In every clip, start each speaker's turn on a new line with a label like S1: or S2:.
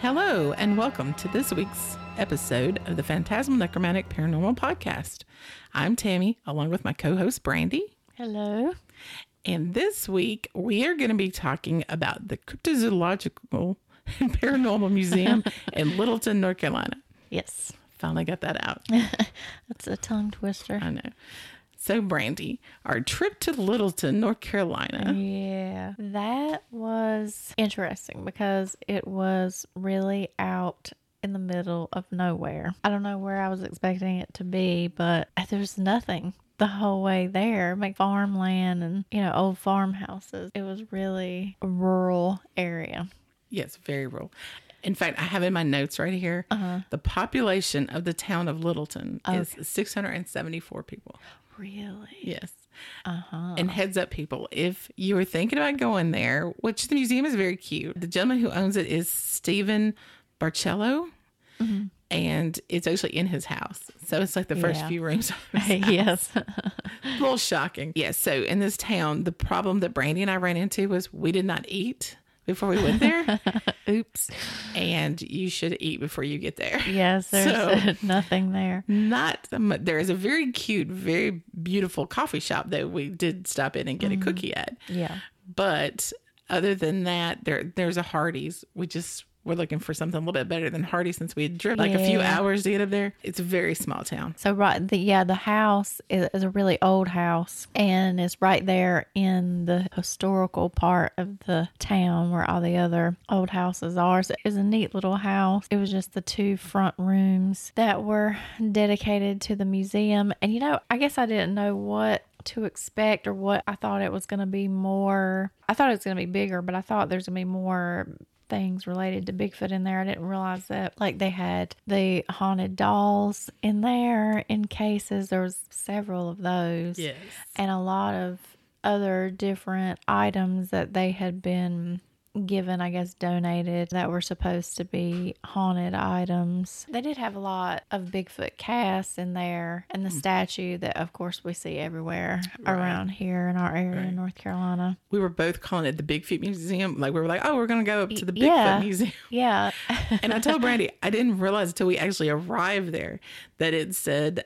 S1: Hello, and welcome to this week's episode of the Phantasmal Necromantic Paranormal Podcast. I'm Tammy, along with my co host, Brandy.
S2: Hello.
S1: And this week, we are going to be talking about the Cryptozoological and Paranormal Museum in Littleton, North Carolina.
S2: Yes.
S1: Finally got that out.
S2: That's a tongue twister.
S1: I know. So, Brandy, our trip to Littleton, North Carolina.
S2: Yeah. That was interesting because it was really out in the middle of nowhere. I don't know where I was expecting it to be, but there's nothing the whole way there like farmland and you know old farmhouses it was really a rural area
S1: Yes, very rural. In fact, I have in my notes right here the population of the town of Littleton is 674 people.
S2: really
S1: Yes.
S2: uh-huh
S1: And heads up, people, if you were thinking about going there, which the museum is very cute, the gentleman who owns it is Stephen Barcello. And it's actually in his house. So it's like the first
S2: Yeah.
S1: few rooms. of his house.
S2: yes
S1: a little shocking. Yes. so in this town, the problem that Brandy and I ran into was we did not eat before we went there.
S2: oops
S1: and you should eat before you get there.
S2: yes there's
S1: So-
S2: nothing there
S1: Not there is a very cute, very beautiful coffee shop that we did stop in and get a mm. cookie at.
S2: yeah
S1: But other than that, there there's a Hardee's. We just we're looking for something a little bit better than Hardy since we had driven like a few hours to get up there. It's a very small town.
S2: So right, the, yeah, the house is, is a really old house, and it's right there in the historical part of the town where all the other old houses are. So it's a neat little house. It was just the two front rooms that were dedicated to the museum, and you know, I guess I didn't know what to expect or what I thought it was going to be more. I thought it was going to be bigger, but I thought there's going to be more things related to Bigfoot in there. I didn't realize that like they had the haunted dolls in there in cases. There was several of those.
S1: Yes.
S2: And a lot of other different items that they had been given, I guess, donated that were supposed to be haunted items. They did have a lot of Bigfoot casts in there and the hmm. statue that, of course, we see everywhere around here in our area in North Carolina.
S1: We were both calling it the Bigfoot Museum. Like we were like, oh, we're gonna go up to the Bigfoot
S2: yeah.
S1: Museum.
S2: Yeah.
S1: And I told Brandy, I didn't realize until we actually arrived there that it said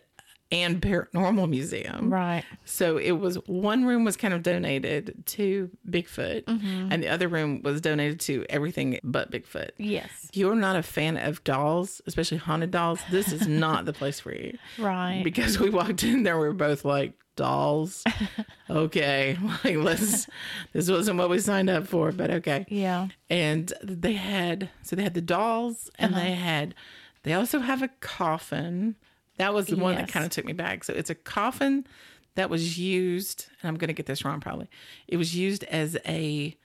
S1: and paranormal museum.
S2: right.
S1: So it was one room was kind of donated to Bigfoot,
S2: Mm-hmm.
S1: and the other room was donated to everything but Bigfoot.
S2: Yes.
S1: If you're not a fan of dolls, especially haunted dolls, this is not the place for you.
S2: Right.
S1: Because we walked in there, we were both like, dolls. okay. Like, let's, this wasn't what we signed up for, but okay
S2: Yeah.
S1: and they had so they had the dolls and
S2: Uh-huh.
S1: they had they also have a coffin that was the one that kind of took me back so it's a coffin that was used and i'm going to get this wrong probably it was used as a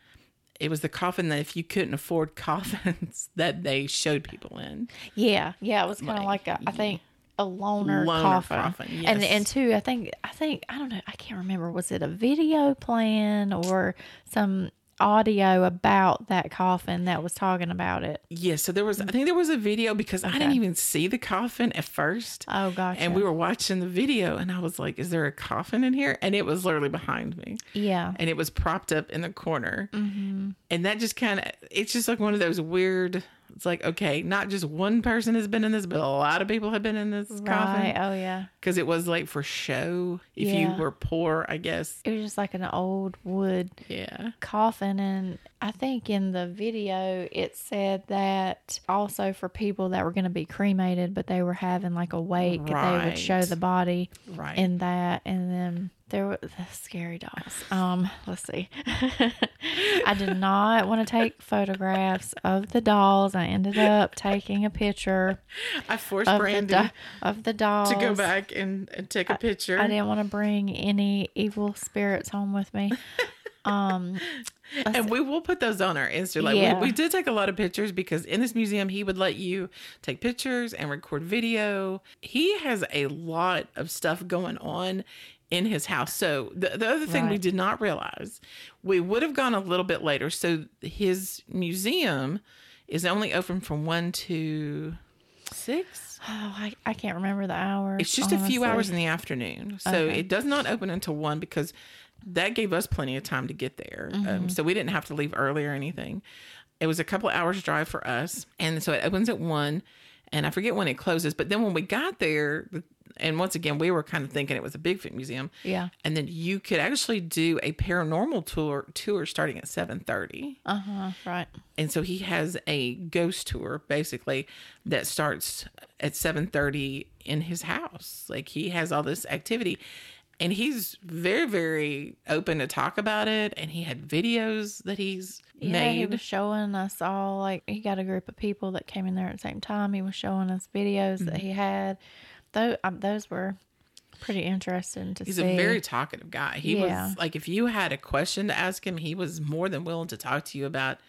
S1: it was the coffin that if you couldn't afford coffins that they showed people in
S2: Yeah. Yeah. It was kind of
S1: Like,
S2: like a, I think, a loaner,
S1: Loaner
S2: coffin.
S1: coffin,
S2: And and two, I think I think I don't know. I can't remember. Was it a video plan or some audio about that coffin that was talking about it?
S1: yeah so there was i think there was a video because i didn't even see the coffin at first
S2: Oh gosh.
S1: and we were watching the video and i was like is there a coffin in here and it was literally behind me
S2: yeah.
S1: and it was propped up in the corner.
S2: Mm-hmm.
S1: And that just kind of, it's just like one of those weird, it's like, okay, not just one person has been in this, but a lot of people have been in this
S2: Right.
S1: coffin.
S2: Oh yeah.
S1: Because it was like for show. If
S2: Yeah.
S1: you were poor, I guess.
S2: It was just like an old wood
S1: Yeah.
S2: coffin and I think in the video it said that also for people that were going to be cremated but they were having like a wake they would show the body
S1: Right.
S2: in that and then there were the scary dolls um let's see i did not want to take photographs of the dolls i ended up taking a picture
S1: I forced
S2: of the, do- of the dolls
S1: to go back and, and take a picture.
S2: i didn't want to bring any evil spirits home with me um
S1: and we will put those on our Insta. Like
S2: Yeah.
S1: we, we did take a lot of pictures because in this museum he would let you take pictures and record video. He has a lot of stuff going on in his house. So the, the other thing we did not realize, we would have gone a little bit later. So his museum is only open from one to six.
S2: oh i, I can't remember the hours
S1: It's just a few hours in the afternoon. So
S2: Okay.
S1: it does not open until one because that gave us plenty of time to get there.
S2: Mm-hmm.
S1: Um, so we didn't have to leave early or anything. it was a couple hours drive for us, and so it opens at one, and I forget when it closes. But then when we got there, and once again, we were kind of thinking it was a Bigfoot museum.
S2: Yeah.
S1: And then you could actually do a paranormal tour tour starting at seven thirty.
S2: Uh huh. Right.
S1: And so he has a ghost tour basically that starts at 7:30 in his house. Like he has all this activity and he's very very open to talk about it and he had videos that he's
S2: Yeah,
S1: made.
S2: he was showing us all like he got a group of people that came in there at the same time. He was showing us videos that
S1: Mm-hmm.
S2: he had. though um, those were pretty interesting to see.
S1: He's
S2: see.
S1: a very talkative guy. He
S2: Yeah.
S1: was like if you had a question to ask him, he was more than willing to talk to you about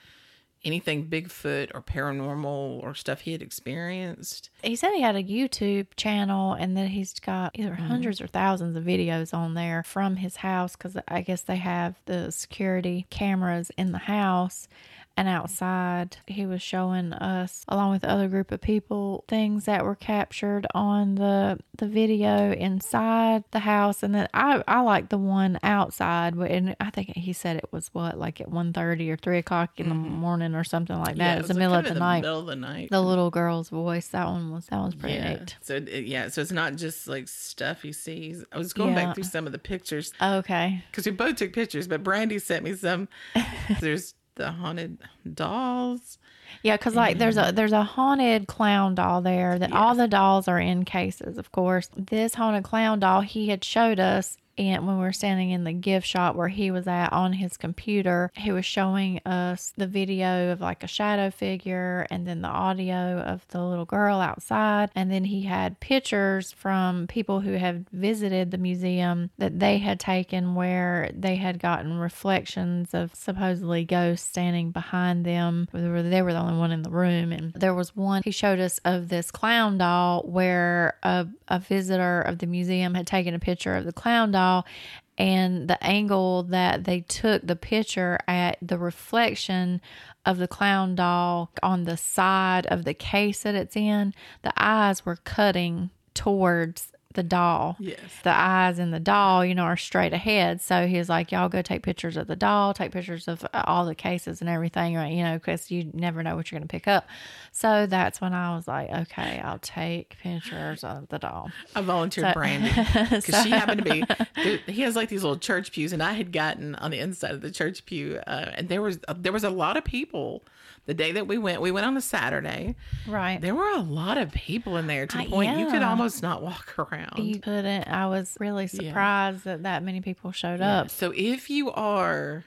S1: anything Bigfoot or paranormal or stuff he had experienced.
S2: he said he had a YouTube channel and that he's got either
S1: Mm-hmm.
S2: hundreds or thousands of videos on there from his house because I guess they have the security cameras in the house and outside. He was showing us, along with the other group of people, things that were captured on the the video inside the house. And then I I like the one outside, and I think he said it was what like at 1.30 or three o'clock in the mm-hmm. morning or something like that.
S1: it
S2: it's the
S1: was
S2: middle
S1: kind
S2: of the night.
S1: middle of the night.
S2: The little girl's voice. That one was that was pretty
S1: yeah.
S2: neat.
S1: So yeah, so it's not just like stuff he sees. I was going
S2: Yeah.
S1: back through some of the pictures
S2: Okay.
S1: because we both took pictures, but Brandy sent me some. There's the haunted dolls.
S2: Yeah, because like there's a there's a haunted clown doll there that all the dolls are in cases, of course. This haunted clown doll he had showed us and when we were standing in the gift shop where he was at on his computer, he was showing us the video of like a shadow figure and then the audio of the little girl outside. And then he had pictures from people who had visited the museum that they had taken where they had gotten reflections of supposedly ghosts standing behind them. They were, the only one in the room. And there was one he showed us of this clown doll where a, a visitor of the museum had taken a picture of the clown doll and the angle that they took the picture at the reflection of the clown doll on the side of the case that it's in the eyes were cutting towards the doll
S1: Yes.
S2: the eyes in the doll, you know, are straight ahead. So he was like, y'all go take pictures of the doll, take pictures of uh, all the cases and everything, right? You know, because you never know what you're going to pick up. So that's when I was like, okay, I'll take pictures of the doll.
S1: I volunteered
S2: So-
S1: Brandy because she happened to be. He has like these little church pews, and I had gotten on the inside of the church pew, uh, and there was there was a lot of people. The day that we went, we went on a Saturday.
S2: Right.
S1: There were a lot of people in there to the point you could almost not walk around.
S2: You couldn't. I was really surprised that that many people showed up.
S1: So if you are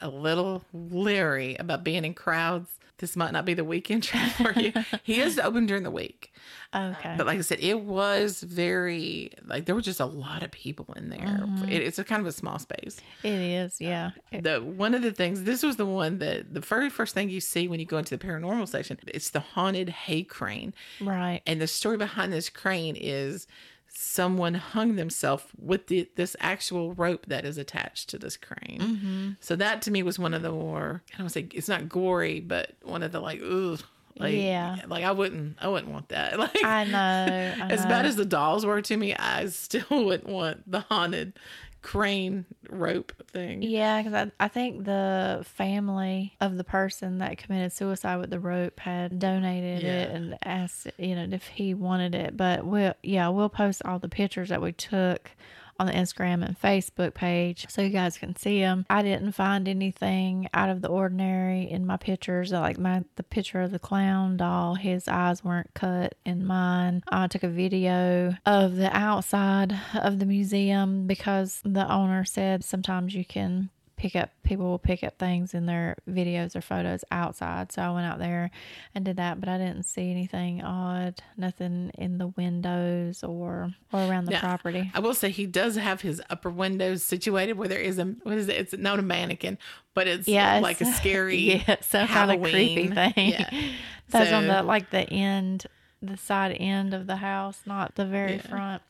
S1: a little leery about being in crowds, this might not be the weekend trip for you. he is open during the week.
S2: Okay.
S1: But like I said, it was very like there were just a lot of people in there.
S2: Mm-hmm.
S1: It, it's a kind of a small space.
S2: it is. Yeah. It-
S1: The one of the things this was the one that the very first thing you see when you go into the paranormal section, it's the haunted hay crane.
S2: right.
S1: And the story behind this crane is someone hung themselves with the, this actual rope that is attached to this crane.
S2: Mm-hmm.
S1: So that to me was one of the more I don't say it's not gory, but one of the like ooh, like
S2: Yeah.
S1: like I wouldn't I wouldn't want that. Like
S2: I know. I
S1: as bad as the dolls were to me, I still wouldn't want the haunted crane rope thing.
S2: Yeah, because I, I think the family of the person that committed suicide with the rope had donated it and asked, you know, if he wanted it. But we'll, yeah, we'll post all the pictures that we took on the Instagram and Facebook page so you guys can see them. I didn't find anything out of the ordinary in my pictures. Uh, like my the picture of the clown doll, his eyes weren't cut in mine. I took a video of the outside of the museum because the owner said sometimes you can pick up people will pick up things in their videos or photos outside so i went out there and did that but i didn't see anything odd nothing in the windows or or around the
S1: Yeah.
S2: property
S1: I will say he does have his upper windows situated where there is a what is it? It's not a mannequin, but it's
S2: Yeah,
S1: like a scary
S2: yeah, some kind of creepy
S1: Halloween.
S2: thing.
S1: Yeah.
S2: That's on the like the end, the side end of the house, not the very
S1: Yeah.
S2: front.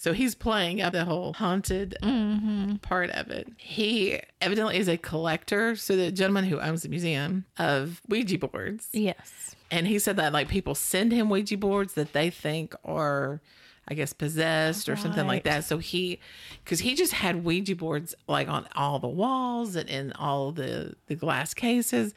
S1: So he's playing up the whole haunted
S2: Mm-hmm.
S1: part of it. He evidently is a collector. So the gentleman who owns the museum of Ouija boards,
S2: Yes.
S1: and he said that like people send him Ouija boards that they think are, I guess, possessed or something like that. So he, because he just had Ouija boards like on all the walls and in all the the glass cases.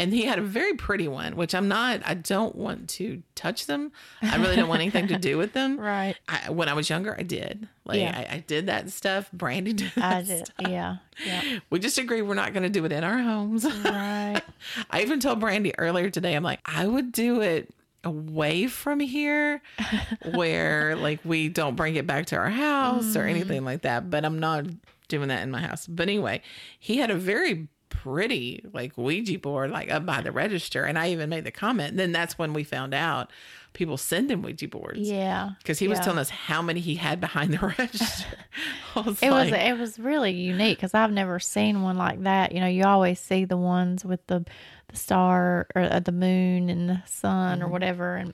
S1: And he had a very pretty one, which I'm not. I don't want to touch them. I really don't want anything to do with them.
S2: Right.
S1: I, when I was younger, I did. Like
S2: Yeah.
S1: I, I did that stuff. Brandy did. That
S2: I did.
S1: stuff.
S2: Yeah. Yeah.
S1: We just agreed we're not going to do it in our homes.
S2: Right.
S1: I even told Brandy earlier today. I'm like, I would do it away from here, where like we don't bring it back to our house or mm-hmm. anything like that. But I'm not doing that in my house. But anyway, he had a very pretty like Ouija board like up by the register, and I even made the comment. then that's when we found out people send him Ouija boards.
S2: Yeah.
S1: Because he was
S2: Yeah.
S1: telling us how many he had behind the register. Was
S2: It was it was really unique because I've never seen one like that. You know, you always see the ones with the the star or uh, the moon and the sun or
S1: Mm-hmm.
S2: whatever, and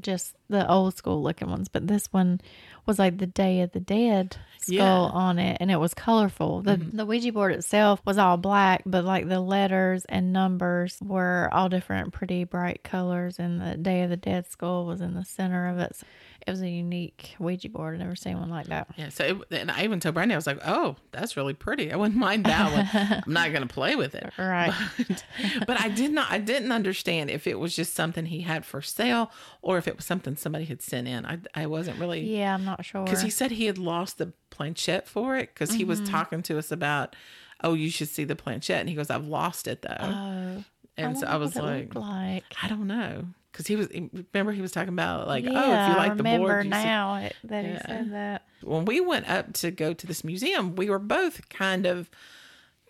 S2: just the old school looking ones. But this one was like the Day of the Dead skull
S1: Yeah. Mm-hmm.
S2: on it, and it was colorful. the The Ouija board itself was all black, but like the letters and numbers were all different, pretty bright colors, and the Day of the Dead skull was in the center of it. So it was a unique Ouija board. I've never seen one like that.
S1: Yeah, so it, and I even told Brandy, I was like, "Oh, that's really pretty. I wouldn't mind that one. I'm not going to play with it."
S2: Right.
S1: But, but I did not. I didn't understand if it was just something he had for sale or if it was something somebody had sent in. I I wasn't really
S2: Yeah, I'm not sure.
S1: because he said he had lost the planchette for it because he
S2: Mm-hmm.
S1: was talking to us about, oh, you should see the planchette, and he goes, I've lost it though,
S2: Oh,
S1: and so I was like,
S2: like.
S1: I don't know. Because he was, remember, he was talking about like,
S2: yeah,
S1: oh, if you like
S2: I
S1: the board, see
S2: now it, that he
S1: Yeah.
S2: said that.
S1: when we went up to go to this museum, we were both kind of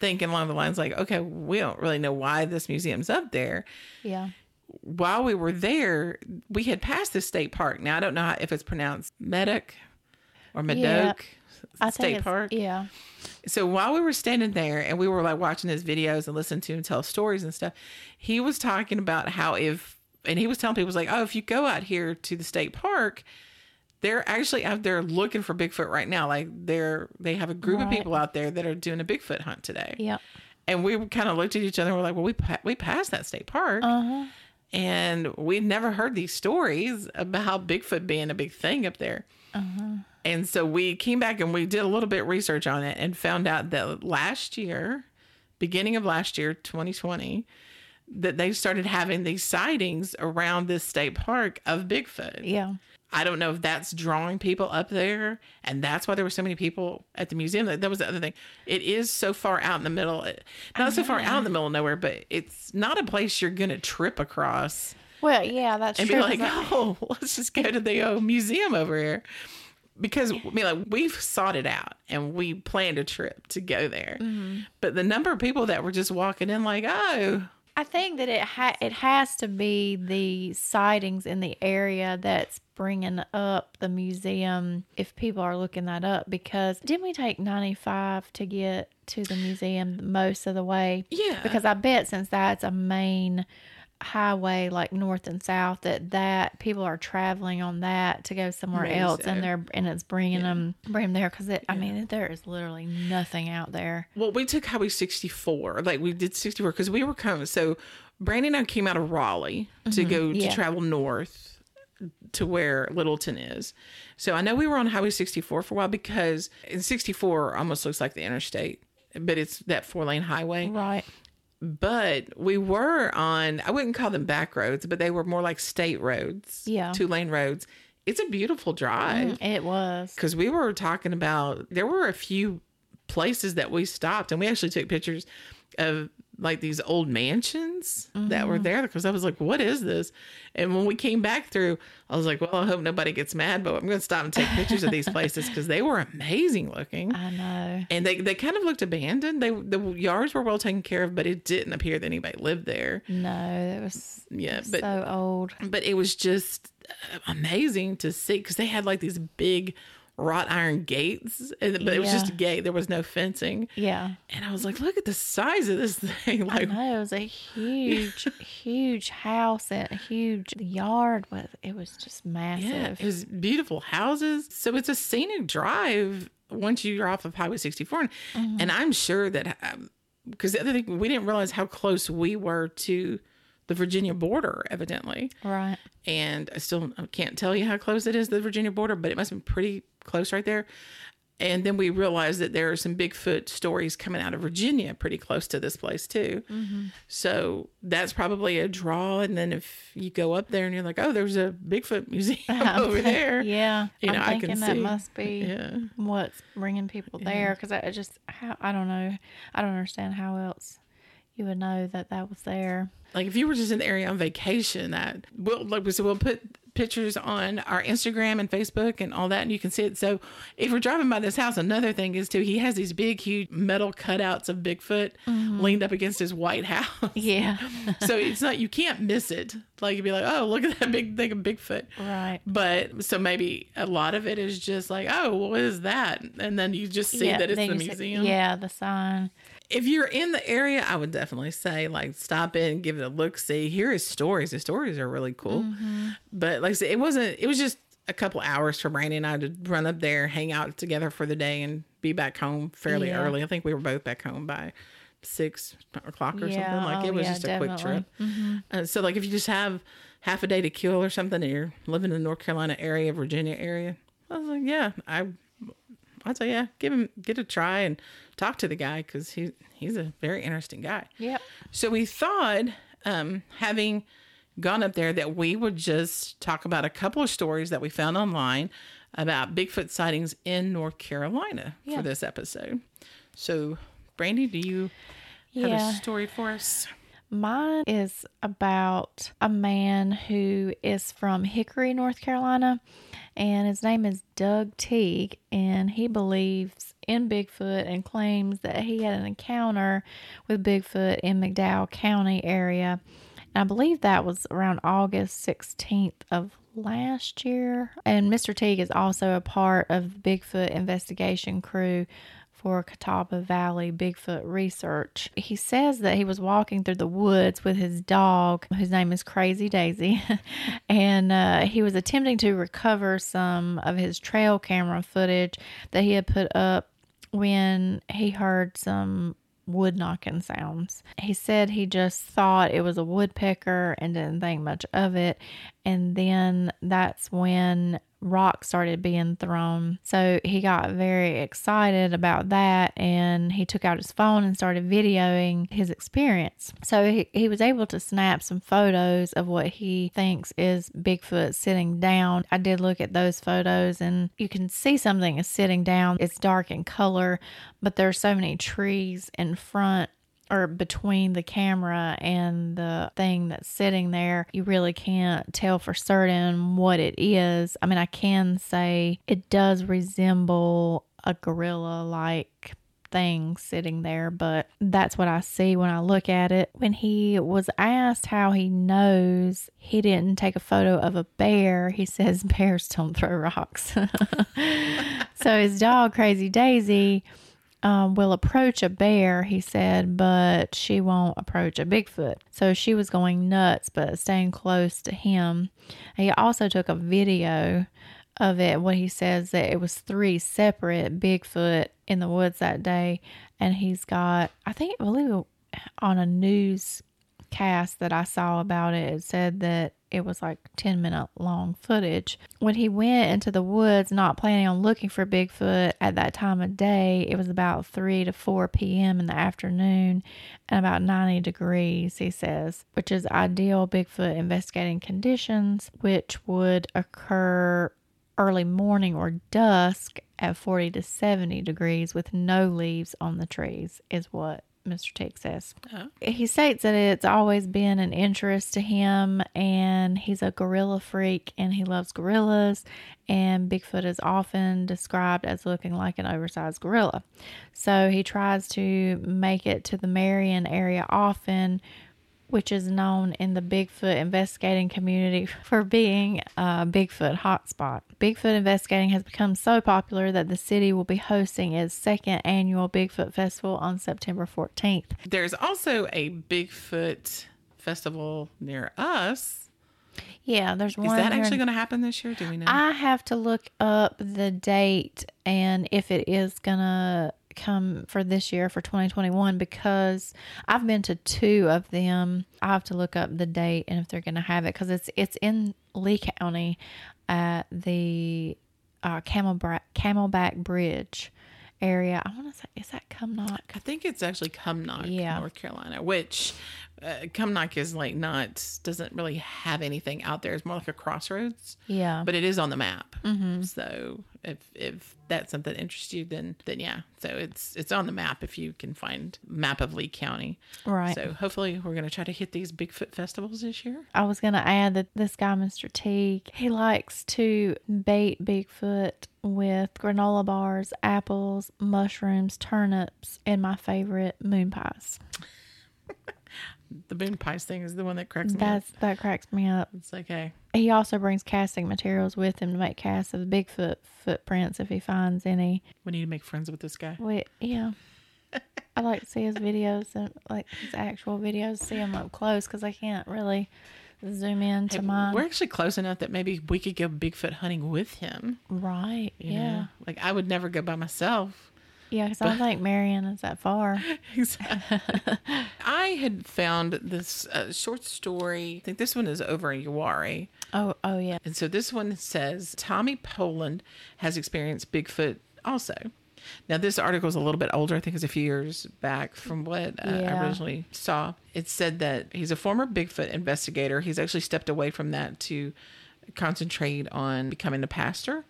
S1: thinking along the lines like, okay, we don't really know why this museum's up there.
S2: Yeah,
S1: While we were there, we had passed the state park. Now I don't know how, if it's pronounced Medoc or Medoc
S2: Yeah. I
S1: State Park.
S2: Yeah,
S1: So while we were standing there and we were like watching his videos and listening to him tell stories and stuff, he was talking about how if and he was telling people was like, oh, if you go out here to the state park, they're actually out there looking for Bigfoot right now. Like they're they have a group of people out there that are doing a Bigfoot hunt today.
S2: yeah,
S1: And we kind of looked at each other. and We're like, well, we pa- we passed that state park,
S2: uh huh.
S1: And we'd never heard these stories about Bigfoot being a big thing up there. Uh-huh. And so we came back and we did a little bit of research on it and found out that last year, beginning of last year, 2020, that they started having these sightings around this state park of Bigfoot.
S2: Yeah,
S1: I don't know if that's drawing people up there, and that's why there were so many people at the museum. That, that was the other thing. It is so far out in the middle, not so far out in the middle of nowhere, but it's not a place you're gonna trip across
S2: well, yeah, that's
S1: and
S2: true.
S1: And be like, oh, let's just go to the uh, museum over here. Because I mean, like we've sought it out and we planned a trip to go there,
S2: Mm-hmm.
S1: but the number of people that were just walking in, like, oh,
S2: I think that it ha- it has to be the sightings in the area that's bringing up the museum. If people are looking that up, because didn't we take ninety five to get to the museum most of the way?
S1: Yeah.
S2: Because I bet since that's a main highway like north and south that that people are traveling on that to go somewhere
S1: Maybe
S2: else
S1: so.
S2: and they're and it's bringing them bring them there because it, i mean there is literally nothing out there
S1: Well, we took Highway 64. Like we did 64 because we were coming. So Brandy and I came out of Raleigh to mm-hmm. go to travel north to where Littleton is. So I know we were on Highway 64 for a while because in 64 almost looks like the interstate, but it's that four lane highway.
S2: right
S1: But we were on, I wouldn't call them back roads, but they were more like state roads.
S2: Yeah.
S1: Two lane roads. It's a beautiful drive mm,
S2: it was
S1: because we were talking about there were a few places that we stopped and we actually took pictures of like these old mansions that were there because I was like, what is this? And when we came back through, I was like, well, I hope nobody gets mad, but I'm going to stop and take pictures of these places because they were amazing looking.
S2: i know
S1: And they, they kind of looked abandoned. They the yards were well taken care of, but it didn't appear that anybody lived there.
S2: No, it was
S1: Yeah, but
S2: so old.
S1: but it was just uh, amazing to see because they had like these big wrought iron gates, and, but it was just a gate. There was no fencing,
S2: Yeah.
S1: and I was like, "Look at the size of this thing!"
S2: I
S1: Like,
S2: know it was a huge, huge house and a huge yard with it was just massive.
S1: yeah, it was beautiful houses. So it's a scenic drive once you're off of Highway 64, and,
S2: Mm-hmm.
S1: and I'm sure that because the other thing we didn't realize how close we were to the Virginia border, evidently.
S2: Right.
S1: and I still can't tell you how close it is to the Virginia border, but it must be pretty close right there. And then we realized that there are some Bigfoot stories coming out of Virginia pretty close to this place, too. Mm-hmm. So that's probably a draw. And then if you go up there and you're like, oh, there's a Bigfoot museum over there.
S2: Yeah,
S1: You know,
S2: I'm
S1: I
S2: thinking that
S1: see.
S2: must be
S1: Yeah.
S2: what's bringing people there because I I just how, I don't know I don't understand how else you would know that that was there.
S1: Like if you were just in the area on vacation, that we'll like we said, we'll put pictures on our Instagram and Facebook and all that, and you can see it. So if we're driving by this house, another thing is too, he has these big, huge metal cutouts of Bigfoot mm-hmm. leaned up against his white house.
S2: Yeah,
S1: so it's not you can't miss it. Like you'd be like, oh, look at that big thing of Bigfoot.
S2: right.
S1: But so maybe a lot of it is just like, oh, what is that? And then you just see
S2: yeah,
S1: that it's the museum
S2: yeah, the sign.
S1: If you're in the area, I would definitely say like stop in, give it a look, see. Here is stories. The stories are really cool. But like I said, it wasn't. It was just a couple hours for Brandy and I to run up there, hang out together for the day, and be back home fairly
S2: Yeah.
S1: early. I think we were both back home by six o'clock or
S2: Yeah,
S1: something. Like
S2: oh,
S1: it was
S2: yeah,
S1: just a quick
S2: definitely. Mm-hmm.
S1: trip. Uh, so like if you just have half a day to kill or something, and you're living in the North Carolina area, Virginia area, I was like, yeah, I I'd say yeah, give him get a try and talk to the guy because he he's a very interesting guy.
S2: Yep.
S1: So we thought, um, having gone up there, that we would just talk about a couple of stories that we found online about Bigfoot sightings in North Carolina
S2: Yeah.
S1: for this episode. So, Brandy, do you have
S2: Yeah.
S1: a story for us?
S2: Mine is about a man who is from Hickory, North Carolina, and his name is Doug Teague, and he believes in Bigfoot and claims that he had an encounter with Bigfoot in McDowell County area. And I believe that was around August 16th of last year. And Mr. Teague is also a part of the Bigfoot investigation crew for Catawba Valley Bigfoot Research. He says that he was walking through the woods with his dog, whose name is Crazy Daisy, and uh, he was attempting to recover some of his trail camera footage that he had put up when he heard some wood knocking sounds. He said he just thought it was a woodpecker and didn't think much of it. And then that's when rocks started being thrown. So he got very excited about that and he took out his phone and started videoing his experience. So he, he was able to snap some photos of what he thinks is Bigfoot sitting down. I did look at those photos and you can see something is sitting down. It's dark in color, but there's so many trees in front or between the camera and the thing that's sitting there, you really can't tell for certain what it is. I mean, I can say it does resemble a gorilla like thing sitting there, but that's what I see when I look at it. When he was asked how he knows he didn't take a photo of a bear, he says bears don't throw rocks. so his dog, Crazy Daisy, um, will approach a bear, he said, but she won't approach a Bigfoot. So she was going nuts, but staying close to him. He also took a video of it. What he says that it was three separate Bigfoot in the woods that day, and he's got, I think, I believe, on a newscast that I saw about it, it said that it was like 10 minute long footage. When he went into the woods, not planning on looking for Bigfoot at that time of day, it was about 3 to 4 p.m. in the afternoon and about 90 degrees, he says, which is ideal Bigfoot investigating conditions, which would occur early morning or dusk at 40 to 70 degrees with no leaves on the trees, is what Mr. Teague says. He states that it's always been an interest to him and he's a gorilla freak and he loves gorillas. And Bigfoot is often described as looking like an oversized gorilla. So he tries to make it to the Marion area often, which is known in the Bigfoot investigating community for being a Bigfoot hotspot. Bigfoot investigating has become so popular that the city will be hosting its second annual Bigfoot Festival on September 14th.
S1: There's also a Bigfoot festival near us.
S2: Yeah, there's one.
S1: Is
S2: that
S1: actually going to happen this year? Do we know?
S2: I have to look up the date and if it is gonna come for this year for 2021 because I've been to two of them. I have to look up the date and if they're gonna have it because it's it's in Lee County at the uh, Camelback Camelback Bridge. area. I want to say, is that Cumnock?
S1: I think it's actually Cumnock,
S2: Yeah.
S1: North Carolina, which uh, Cumnock is like not doesn't really have anything out there. It's more like a crossroads,
S2: Yeah.
S1: but it is on the map. Mm-hmm. So if if that's something that interests you, then then yeah. So it's it's on the map if you can find map of Lee County.
S2: Right.
S1: So hopefully we're gonna try to hit these Bigfoot festivals this year.
S2: I was going to add that this guy, Mr. Teague, he likes to bait Bigfoot with granola bars, apples, mushrooms, turnips, and my favorite, moon pies.
S1: The moon pies thing is the one that cracks me up.
S2: That's that cracks me up.
S1: It's okay.
S2: He also brings casting materials with him to make casts of the Bigfoot footprints if he finds any.
S1: we need to make friends with this guy.
S2: We, yeah. I like to see his videos and like his actual videos, see him up close because I can't really zoom in to mine.
S1: We're actually close enough that maybe we could go Bigfoot hunting with him.
S2: right.
S1: you
S2: yeah.
S1: know? Like I would never go by myself.
S2: Yeah, because I don't think Marion is that far.
S1: Exactly. I had found this uh, short story. I think this one is over in Uwharrie.
S2: Oh, oh yeah.
S1: And so this one says Tommy Poland has experienced Bigfoot also. Now, this article is a little bit older. I think it's a few years back from what uh, I originally saw. It said that he's a former Bigfoot investigator. He's actually stepped away from that to concentrate on becoming a pastor.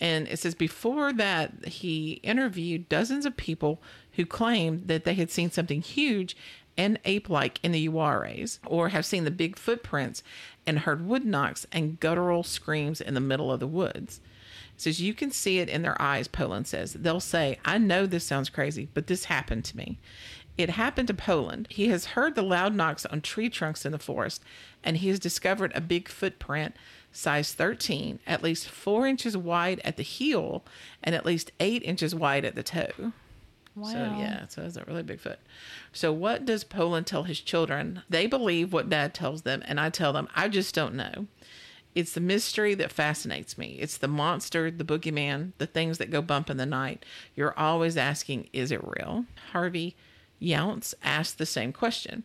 S1: And it says before that, he interviewed dozens of people who claimed that they had seen something huge and ape like in the Uwharries, or have seen the big footprints and heard wood knocks and guttural screams in the middle of the woods. It says you can see it in their eyes, Poland says. They'll say, I know this sounds crazy, but this happened to me. It happened to Poland. He has heard the loud knocks on tree trunks in the forest, and he has discovered a big footprint, size 13, at least four inches wide at the heel, and at least eight inches wide at the toe.
S2: Wow.
S1: So yeah, so it's a really big foot. So what does Poland tell his children? They believe what dad tells them, and I tell them, I just don't know. It's the mystery that fascinates me. It's the monster, the boogeyman, the things that go bump in the night. You're always asking, is it real? Harvey Younts asked the same question.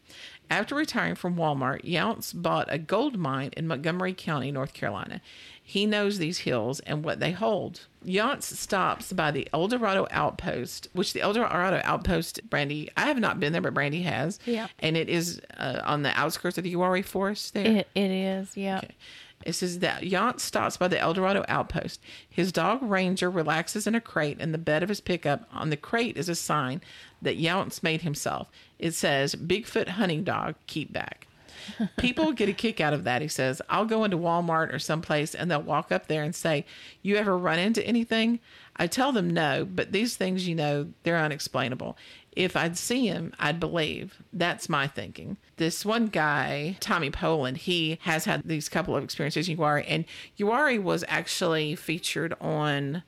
S1: After retiring from Walmart, Younts bought a gold mine in Montgomery County, North Carolina. He knows these hills and what they hold. Younts stops by the El Dorado Outpost, which the El Dorado Outpost, Brandy, I have not been there, but Brandy has.
S2: Yeah.
S1: And it is uh, on the outskirts of the Uwharrie Forest there.
S2: It, it is. Yeah.
S1: Okay. It says that Yount stops by the El Dorado outpost. His dog Ranger relaxes in a crate in the bed of his pickup. On the crate is a sign that Younts made himself. It says, Bigfoot hunting dog, keep back. People get a kick out of that, he says. I'll go into Walmart or someplace and they'll walk up there and say, You ever run into anything? I tell them no, but these things, you know, they're unexplainable. If I'd see him, I'd believe. That's my thinking. This one guy, Tommy Poland, he has had these couple of experiences in Uwharrie, and Uwharrie was actually featured on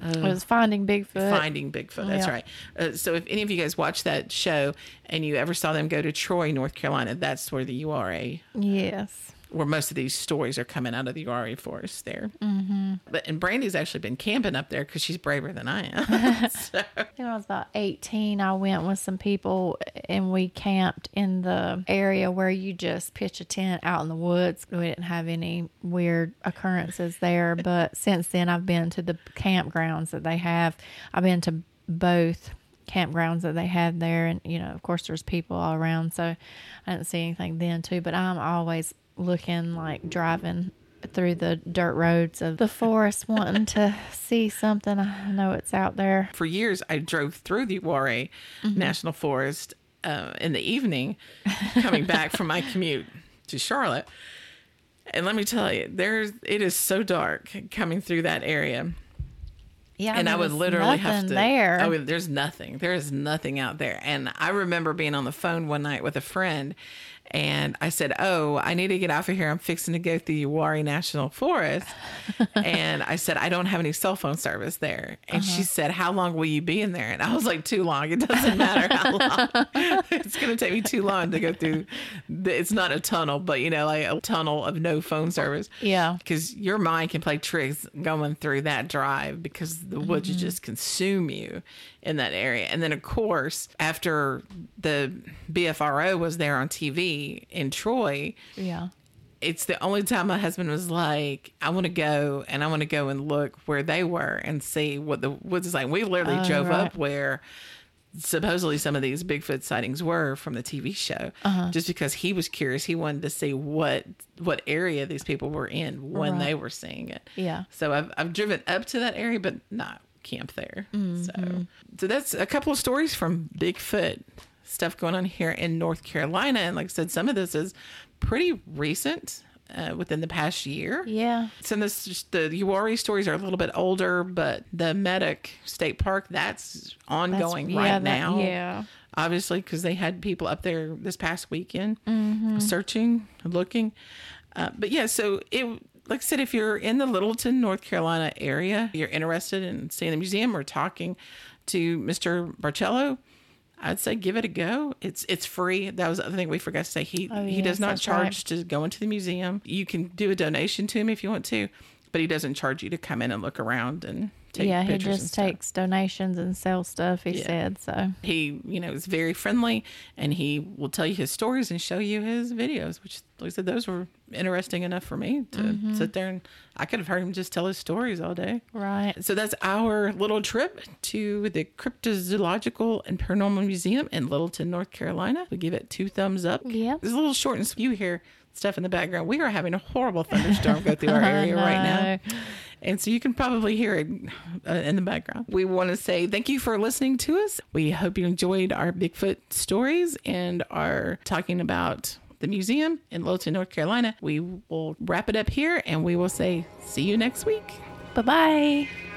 S2: It was Finding Bigfoot.
S1: Finding Bigfoot. That's
S2: Yeah.
S1: right. Uh, so if any of you guys watched that show and you ever saw them go to Troy, North Carolina, that's where the Uwharrie,
S2: Yes.
S1: Where most of these stories are coming out of the Uwharrie forest there. Mm-hmm. But and Brandy's actually been camping up there because she's braver than I am. so,
S2: I think I was about 18, I went with some people and we camped in the area where you just pitch a tent out in the woods. We didn't have any weird occurrences there, but since then, I've been to the campgrounds that they have. I've been to both campgrounds that they have there, and you know, of course, there's people all around, so I didn't see anything then too. But I'm always looking like driving through the dirt roads of the forest wanting to see something i know it's out there
S1: for years, I drove through the Uwharrie National Forest uh, in the evening, coming back from my commute to Charlotte. And let me tell you, there's it is so dark coming through that area.
S2: Yeah,
S1: and I would literally have to.
S2: there.
S1: Oh, there's nothing. There is nothing out there. And I remember being on the phone one night with a friend, and I said, "Oh, I need to get off of here. I'm fixing to go through Uwharrie National Forest." and I said, "I don't have any cell phone service there." And
S2: Uh-huh.
S1: she said, "How long will you be in there?" And I was like, "Too long. It doesn't matter how long. it's going to take me too long to go through. The, it's not a tunnel, but you know, like a tunnel of no phone service."
S2: yeah,
S1: because your mind can play tricks going through that drive because the woods
S2: Mm-hmm.
S1: just consume you in that area. And then, of course, after the BFRO was there on TV in Troy,
S2: yeah,
S1: it's the only time my husband was like, I want to go and I want to go and look where they were and see what the woods is like. We literally
S2: Oh,
S1: drove
S2: right.
S1: up where supposedly some of these Bigfoot sightings were from the TV show,
S2: Uh-huh.
S1: just because he was curious. He wanted to see what what area these people were in when
S2: Right.
S1: they were seeing it.
S2: Yeah.
S1: So I've I've driven up to that area, but not camp there. So so that's a couple of stories from Bigfoot stuff going on here in North Carolina, and like I said, some of this is pretty recent. Uh, within the past year,
S2: Yeah.
S1: some of this just the Uwharrie stories are a little bit older, but the Medoc State Park that's
S2: That's-
S1: ongoing
S2: yeah,
S1: right
S2: that-
S1: now.
S2: yeah.
S1: obviously because they had people up there this past weekend
S2: Mm-hmm.
S1: searching, looking. Uh, but yeah, so it like I said, if you're in the Littleton, North Carolina area, you're interested in seeing the museum or talking to Mr. Barcello. I'd say give it a go. It's it's free. That was the other thing we forgot to say. He
S2: Oh,
S1: he
S2: yes,
S1: does not charge to go into the museum. You can do a donation to him if you want to, but he doesn't charge you to come in and look around and take
S2: yeah, he just takes donations and sells stuff, he
S1: Yeah.
S2: said. So,
S1: He, you know, is very friendly and he will tell you his stories and show you his videos, which, like I said, those were interesting enough for me to
S2: Mm-hmm.
S1: sit there and I could have heard him just tell his stories all day.
S2: right.
S1: So that's our little trip to the Cryptozoological and Paranormal Museum in Littleton, North Carolina. We give it two thumbs up.
S2: yeah
S1: It's a little short and sweet. here stuff in the background. We are having a horrible thunderstorm go through our area right now. And so you can probably hear it uh, in the background. We want to say thank you for listening to us. We hope you enjoyed our Bigfoot stories and are talking about the museum in Littleton, North Carolina. We will wrap it up here and we will say see you next week.
S2: Bye bye.